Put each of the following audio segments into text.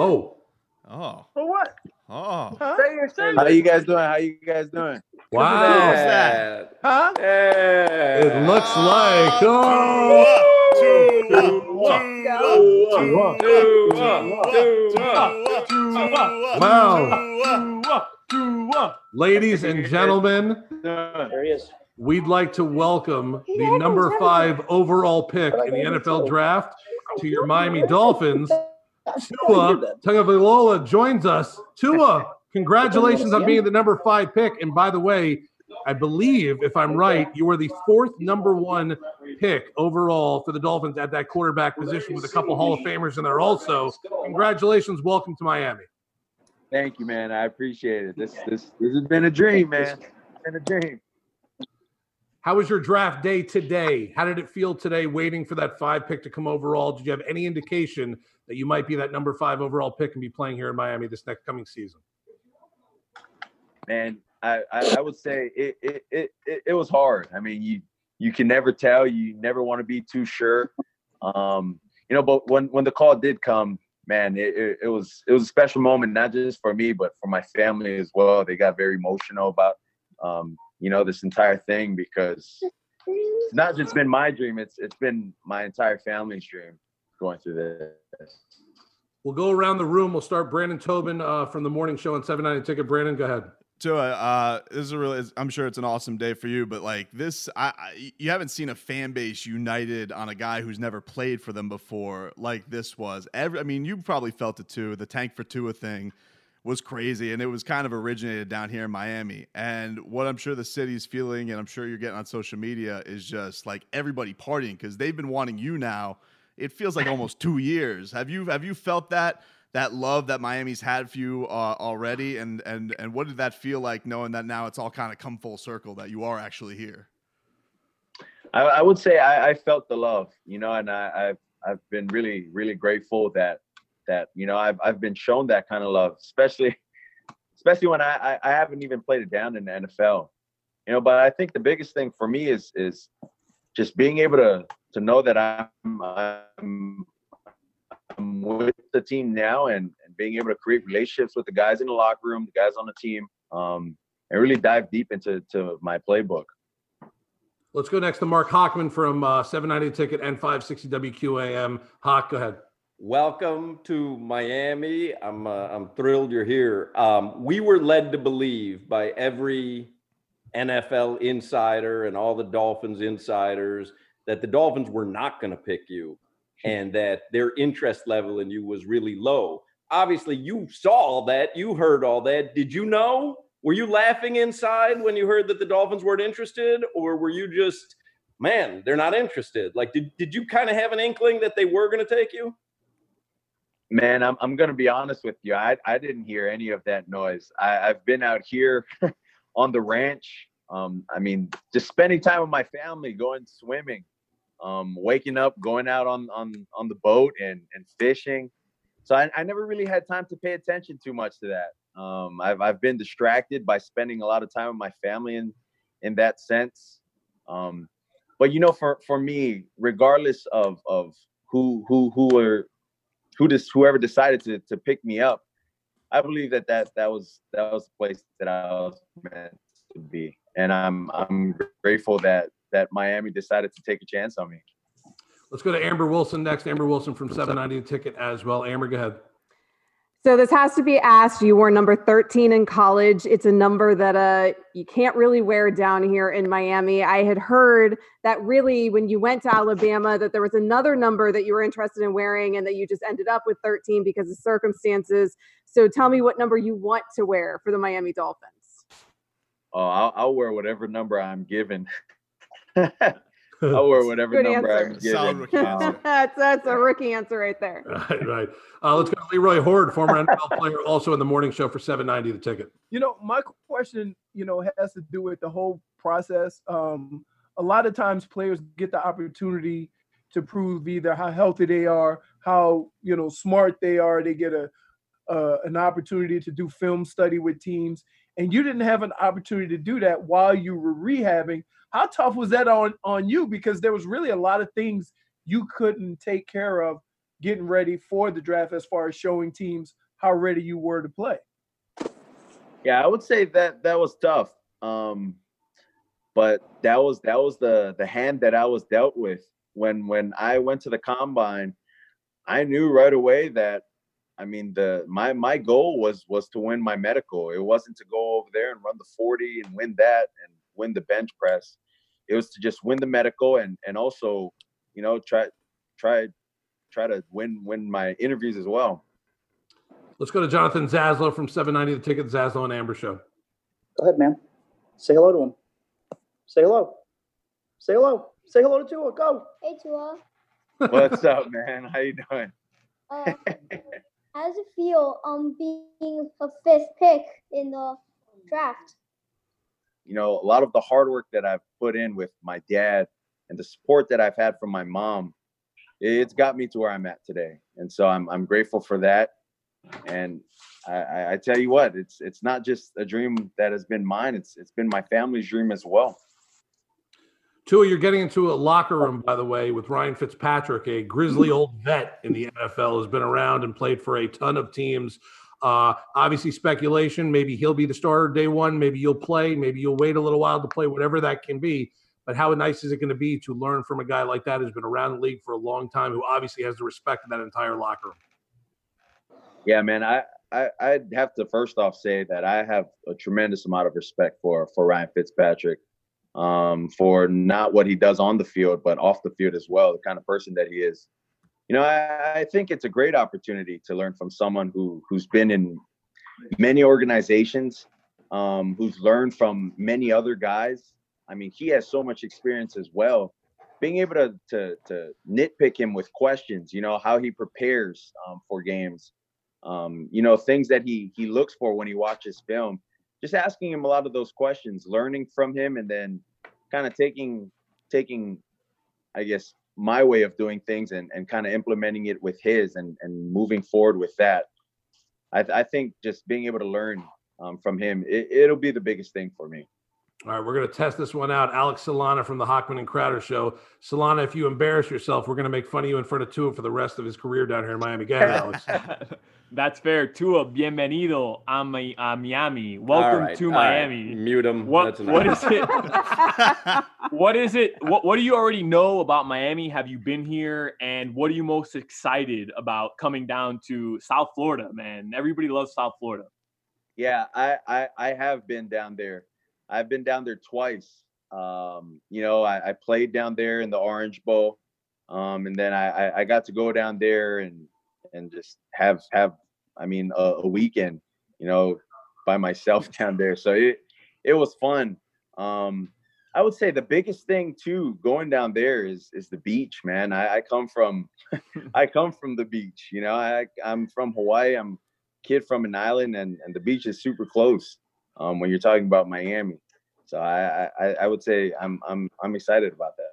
Oh. Oh. For what? Oh. Huh? Say your say. How you guys doing? How you guys doing? Wow. What's that? Huh? It looks like. Oh. Wow. Ladies and gentlemen, There he is. we'd like to welcome the number five overall pick in the NFL draft to your Miami Dolphins. Tua Tagovailoa joins us. Tua, congratulations on being the number five pick. And by the way, I believe, if I'm right, you were the fourth number one pick overall for the Dolphins at that quarterback position with a couple Hall of Famers in there also. Congratulations. Welcome to Miami. Thank you, man. I appreciate it. This this this has been a dream, man. It's been a dream. How was your draft day today? How did it feel today waiting for that five pick to come overall? Did you have any indication that you might be that number five overall pick and be playing here in Miami this next coming season? Man, I, I, I would say it, it it it was hard. I mean, you you can never tell. You never want to be too sure. Um, you know, but when when the call did come, man, it, it, it was it was a special moment, not just for me, but for my family as well. They got very emotional about um, you know, this entire thing because it's not just been my dream, it's it's been my entire family's dream going through this. We'll go around the room. We'll start Brendan Tobin uh, from the morning show on 790 Ticket. Brendan, go ahead. Tua, uh, this is a really. I'm sure it's an awesome day for you, but like this, I, I you haven't seen a fan base united on a guy who's never played for them before like this was. Every, I mean, you probably felt it too. The tank for Tua thing was crazy, and it was kind of originated down here in Miami. And what I'm sure the city's feeling, and I'm sure you're getting on social media, is just like everybody partying because they've been wanting you now. It feels like almost two years. Have you have you felt that? that love that Miami's had for you uh, already, and and and what did that feel like knowing that now it's all kind of come full circle that you are actually here? I, I would say I, I, felt the love, you know, and I, have I've been really really grateful that that you know I've I've been shown that kind of love, especially especially when I, I, I haven't even played it down in the NFL, you know. But I think the biggest thing for me is is just being able to to know that I'm I'm, I'm with the team now and, and being able to create relationships with the guys in the locker room, the guys on the team, um, and really dive deep into to my playbook. Let's go next to Marc Hochman from uh, 790 Ticket and 560 WQAM. Hawk, go ahead. Welcome to Miami. I'm uh, I'm thrilled you're here. Um, we were led to believe by every NFL insider and all the Dolphins insiders that the Dolphins were not going to pick you and that their interest level in you was really low. Obviously, you saw all that, you heard all that. Did you know? Were you laughing inside when you heard that the Dolphins weren't interested, or were you just, man, they're not interested? Like, did, did you kind of have an inkling that they were going to take you? Man, I'm I'm gonna be honest with you. I I didn't hear any of that noise. I, I've been out here on the ranch. Um, I mean, just spending time with my family, going swimming, um, waking up, going out on on on the boat and and fishing. So I, I never really had time to pay attention too much to that. Um, I've I've been distracted by spending a lot of time with my family in in that sense. Um, but you know, for for me, regardless of of who who who were who just whoever decided to to pick me up, I believe that that that was that was the place that I was meant to be, and I'm I'm grateful that that Miami decided to take a chance on me. Let's go to Amber Wilson next. Amber Wilson from 790 Ticket as well. Amber, go ahead. So this has to be asked. You were number 13 in college. It's a number that uh, you can't really wear down here in Miami. I had heard that really when you went to Alabama that there was another number that you were interested in wearing and that you just ended up with 13 because of circumstances. So tell me what number you want to wear for the Miami Dolphins. Oh, I'll, I'll wear whatever number I'm given. I'll wear whatever Good number answer. I'm given. Solid rookie answer. that's that's a rookie answer right there. Right, right. Uh, let's go to Leroy Hoard, former NFL player, also in the morning show for 790 The Ticket. You know, my question, you know, has to do with the whole process. Um, a lot of times players get the opportunity to prove either how healthy they are, how you know smart they are. They get a uh, an opportunity to do film study with teams, and you didn't have an opportunity to do that while you were rehabbing. How tough was that on on you? Because there was really a lot of things you couldn't take care of getting ready for the draft as far as showing teams how ready you were to play? Yeah, I would say that that was tough. Um, but that was that was the the hand that I was dealt with when when I went to the combine. I knew right away that I mean the my my goal was was to win my medical. It wasn't to go over there and run the 40 and win that and win the bench press. It was to just win the medical and and also, you know, try try try to win win my interviews as well. Let's go to Jonathan Zaslow from 790 The Ticket, Zaslow and Amber Show. Go ahead, man. Say hello to him. Say hello. Say hello. Say hello to Tua. Go. Hey, Tua. What's up, man? How you doing? Uh, how does it feel um being a fifth pick in the draft? You know, a lot of the hard work that I've put in with my dad and the support that I've had from my mom, it's got me to where I'm at today. And so I'm I'm grateful for that. And I, I tell you what, it's it's not just a dream that has been mine. It's it's been my family's dream as well. Tua, you're getting into a locker room, by the way, with Ryan Fitzpatrick, a grizzly old vet in the NFL, has been around and played for a ton of teams. Uh, obviously, speculation. Maybe he'll be the starter day one. Maybe you'll play. Maybe you'll wait a little while to play, whatever that can be. But how nice is it going to be to learn from a guy like that who's been around the league for a long time, who obviously has the respect of that entire locker room? Yeah, man. I, I I'd have to first off say that I have a tremendous amount of respect for for Ryan Fitzpatrick um, for not what he does on the field, but off the field as well, the kind of person that he is. You know, I, I think it's a great opportunity to learn from someone who who's been in many organizations, um, who's learned from many other guys. I mean, he has so much experience as well. Being able to to, to nitpick him with questions, you know, how he prepares um, for games, um, you know, things that he he looks for when he watches film just asking him a lot of those questions, learning from him, and then kind of taking taking, I guess, my way of doing things and, and kind of implementing it with his and and moving forward with that. I, I think just being able to learn um, from him, it, it'll be the biggest thing for me. All right, we're going to test this one out. Alex Solana from the Hochman and Crowder show. Solana, if you embarrass yourself, we're going to make fun of you in front of Tua for the rest of his career down here in Miami. Go ahead, Alex. That's fair. Tua, bienvenido a, Mi- a Miami. Welcome right, to all right. Miami. Mute him. What, That's what it? what is it? What, what do you already know about Miami? Have you been here? And what are you most excited about coming down to South Florida, man? Everybody loves South Florida. Yeah, I, I I have been down there. I've been down there twice. Um, you know, I, I played down there in the Orange Bowl, um, and then I, I I got to go down there and and just have have I mean a, a weekend, you know, by myself down there. So it it was fun. Um, I would say the biggest thing too going down there is is the beach, man. I, I come from I come from the beach. You know, I I'm from Hawaii. I'm a kid from an island, and and the beach is super close. Um, when you're talking about Miami, so I I, I would say I'm I'm I'm excited about that.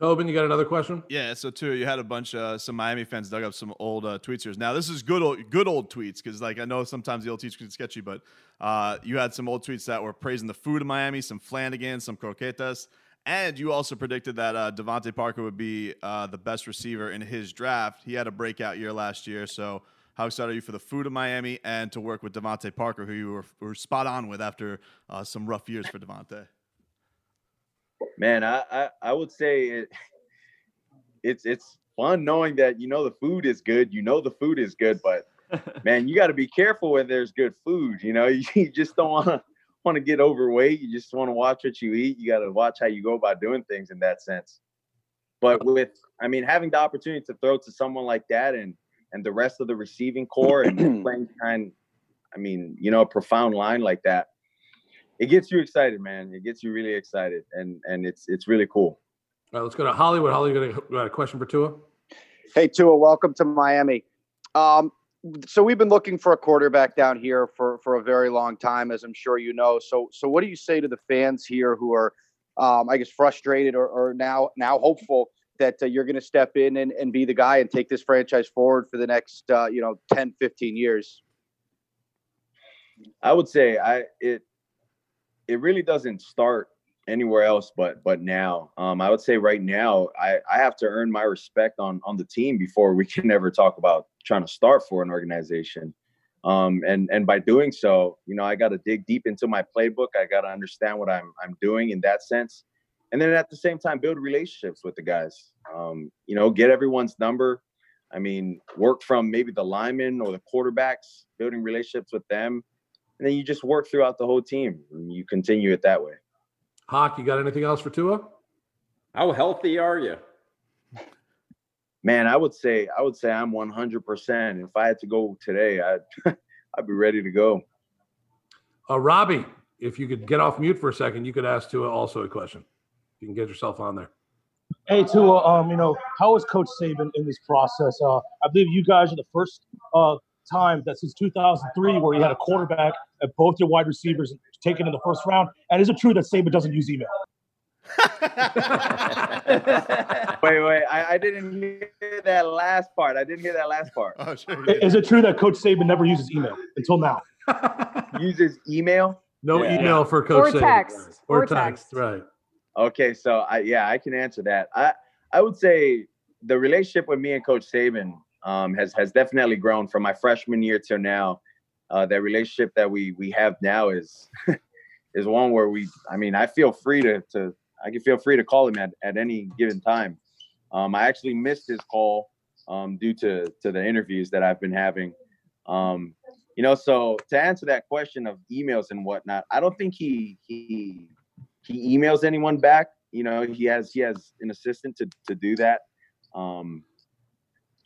Tobin, you got another question? Yeah, so Tua, you had a bunch of some Miami fans dug up some old uh, tweets here. Now this is good old good old tweets because like I know sometimes the old tweets can get sketchy, but uh, you had some old tweets that were praising the food in Miami, some Flanagan, some croquetas, and you also predicted that uh, DeVante Parker would be uh, the best receiver in his draft. He had a breakout year last year, so how excited are you for the food of Miami and to work with DeVante Parker, who you were, were spot on with after uh, some rough years for DeVante? Man, I, I I would say it, it's it's fun knowing that you know the food is good. You know the food is good, but man, you got to be careful when there's good food. You know, you just don't want to want to get overweight. You just want to watch what you eat. You got to watch how you go about doing things in that sense. But with, I mean, having the opportunity to throw to someone like that and and the rest of the receiving corps and playing kind, I mean, you know, a profound line like that, it gets you excited, man. It gets you really excited, and and it's it's really cool. All right, let's go to Hollywood. Holly, you got a, got a question for Tua? Hey, Tua, welcome to Miami. Um, so we've been looking for a quarterback down here for for a very long time, as I'm sure you know. So so what do you say to the fans here who are, um, I guess, frustrated or, or now now hopeful that uh, you're going to step in and, and be the guy and take this franchise forward for the next uh, you know 10, 15 years? I would say I it it really doesn't start anywhere else but but now. Um, I would say right now I, I have to earn my respect on on the team before we can ever talk about trying to start for an organization. Um, and and by doing so, you know, I got to dig deep into my playbook. I got to understand what I'm I'm doing in that sense, and then at the same time build relationships with the guys. Um, you know, get everyone's number. I mean, work from maybe the linemen or the quarterbacks, building relationships with them, and then you just work throughout the whole team and you continue it that way. Hawk, you got anything else for Tua? How healthy are you? Man, I would say I would say I'm 100%. If I had to go today, I'd I'd be ready to go. Uh, Robbie, if you could get off mute for a second, you could ask Tua also a question. You can get yourself on there. Hey, Tua, um, you know, how is Coach Saban in this process? Uh, I believe you guys are the first uh, time that since 2003 where you had a quarterback and both your wide receivers taken in the first round. And is it true that Saban doesn't use email? wait, wait. I, I, didn't hear that last part. I didn't hear that last part. Oh, sure. Is it true that Coach Saban never uses email until now? uses email? No yeah. email for Coach or Saban. Text. Or, or text. Right. Okay, so I yeah, I can answer that. I I would say the relationship with me and Coach Saban um, has has definitely grown from my freshman year till now. Uh, that relationship that we we have now is is one where we. I mean, I feel free to to I can feel free to call him at, at any given time. Um, I actually missed his call um, due to to the interviews that I've been having. Um, you know, so to answer that question of emails and whatnot, I don't think he he he emails anyone back. You know, he has he has an assistant to to do that. Um,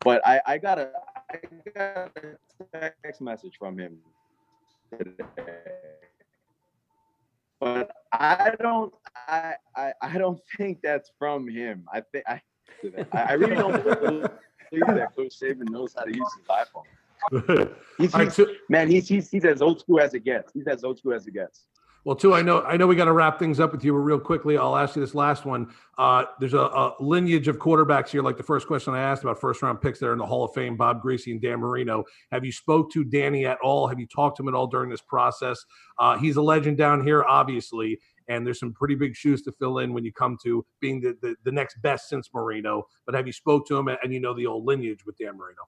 but I I got a I got a text message from him today. But I don't I, I I don't think that's from him. I think I I really don't believe that Coach Saban knows how to use his iPhone. He's, he's, man, he's, he's he's as old school as it gets. He's as old school as it gets. Well, Tua, I know I know we got to wrap things up with you, but real quickly, I'll ask you this last one. Uh, there's a, a, lineage of quarterbacks here, like the first question I asked about first round picks there in the Hall of Fame, Bob Griese and Dan Marino. Have you spoke to Danny at all? Have you talked to him at all during this process? Uh, he's a legend down here, obviously, and there's some pretty big shoes to fill in when you come to being the, the, the next best since Marino. But have you spoke to him and you know the old lineage with Dan Marino?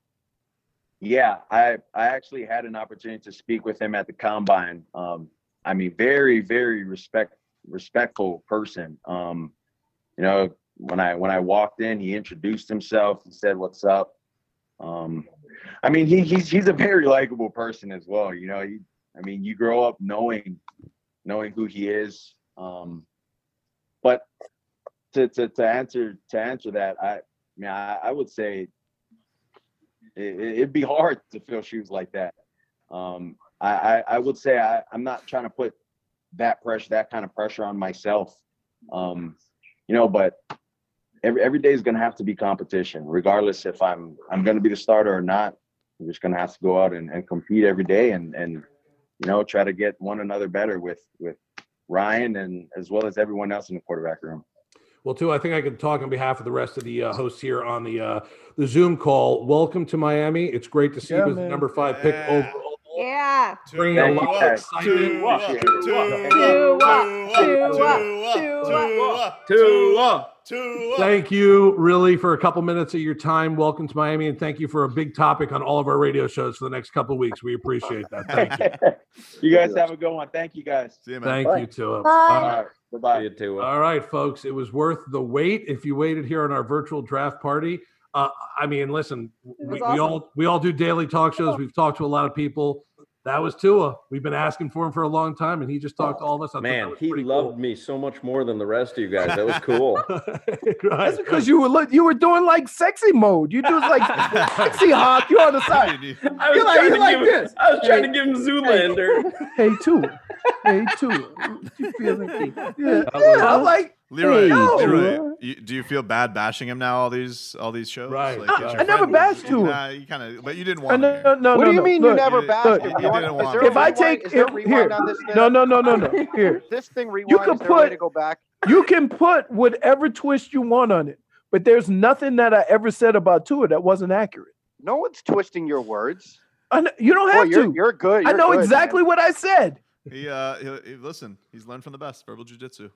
Yeah, I I actually had an opportunity to speak with him at the combine. Um, I mean, very, very respect respectful person. Um, you know, when I when I walked in, he introduced himself. He said, "What's up?" Um, I mean, he he's he's a very likable person as well. You know, he, I mean, you grow up knowing knowing who he is. Um, but to, to to answer to answer that, I, I mean, I, I would say it, would be hard to fill shoes like that. Um, I, I, I would say I, I'm not trying to put that pressure, that kind of pressure on myself. Um, you know, but every every day is going to have to be competition, regardless if I'm I'm going to be the starter or not. I'm just going to have to go out and, and compete every day and and you know try to get one another better with with Ryan and as well as everyone else in the quarterback room. Well, Tua, I think I can talk on behalf of the rest of the uh, hosts here on the uh, the Zoom call. Welcome to Miami. It's great to see yeah, you as the number five pick overall yeah. Bringing a lot of excitement. Thank you, really, for a couple minutes of your time. Welcome to Miami, and thank you for a big topic on all of our radio shows for the next couple weeks. We appreciate that. Thank you. you guys have a good one. Thank you, guys. See you, man. Thank Bye. you, Tua. Bye. All right. Bye-bye. See you, Tua. All right, folks. It was worth the wait if you waited here on our virtual draft party. Uh, I mean, listen, we, awesome. we, all we all do daily talk shows. We've talked to a lot of people. That was Tua. We've been asking for him for a long time, and he just talked to all of us. I Man, he loved cool. me so much more than the rest of you guys. That was cool. right, That's because right. you were you were doing like sexy mode. You do like sexy hawk. You on the side. I was, trying, like, to like give, this. I was trying hey, to give him Zoolander. Hey, hey Tua. Hey, Tua. You feeling? Yeah, yeah. I'm like Leroy, hey, Leroy you, do you feel bad bashing him now? All these, all these shows. Right. Like, I, I never bashed him. Nah, you kind of, but you didn't want. No, no, no, what do you no, mean no, you never bashed him? You, you didn't want. If I take if, here, no, no, no, no, no. Here, this thing rewind. You can put to go back. You can put whatever twist you want on it, but there's nothing that I ever said about Tua that wasn't accurate. No one's twisting your words. Know, you don't have Boy, you're, to. You're good. You're I know good, exactly man. what I said. He, uh, he, he, listen. He's learned from the best. Verbal jujitsu.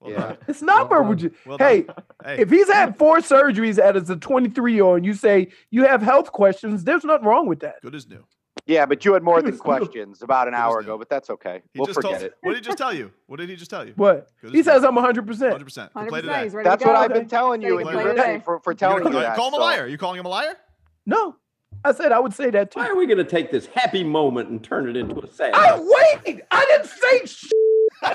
Well Yeah. done. It's not verbal. ju- Well hey, Hey. if he's had four surgeries at as a 23 year old, and you say you have health questions, there's nothing wrong with that. Good as new. Yeah, but you had more than Good as new. questions about an hour ago, but that's okay. He we'll just forget told, it. What did he just tell you? What did he just tell you? What? He new. says I'm 100%. 100%. 100%. Today. That's what. I've been telling you, and you play ripped me for, for telling you call, that. call him a so- liar. You calling him a liar? No, I said I would say that too. Why are we going to take this happy moment and turn it into a sad? I wait. I didn't say. Sh-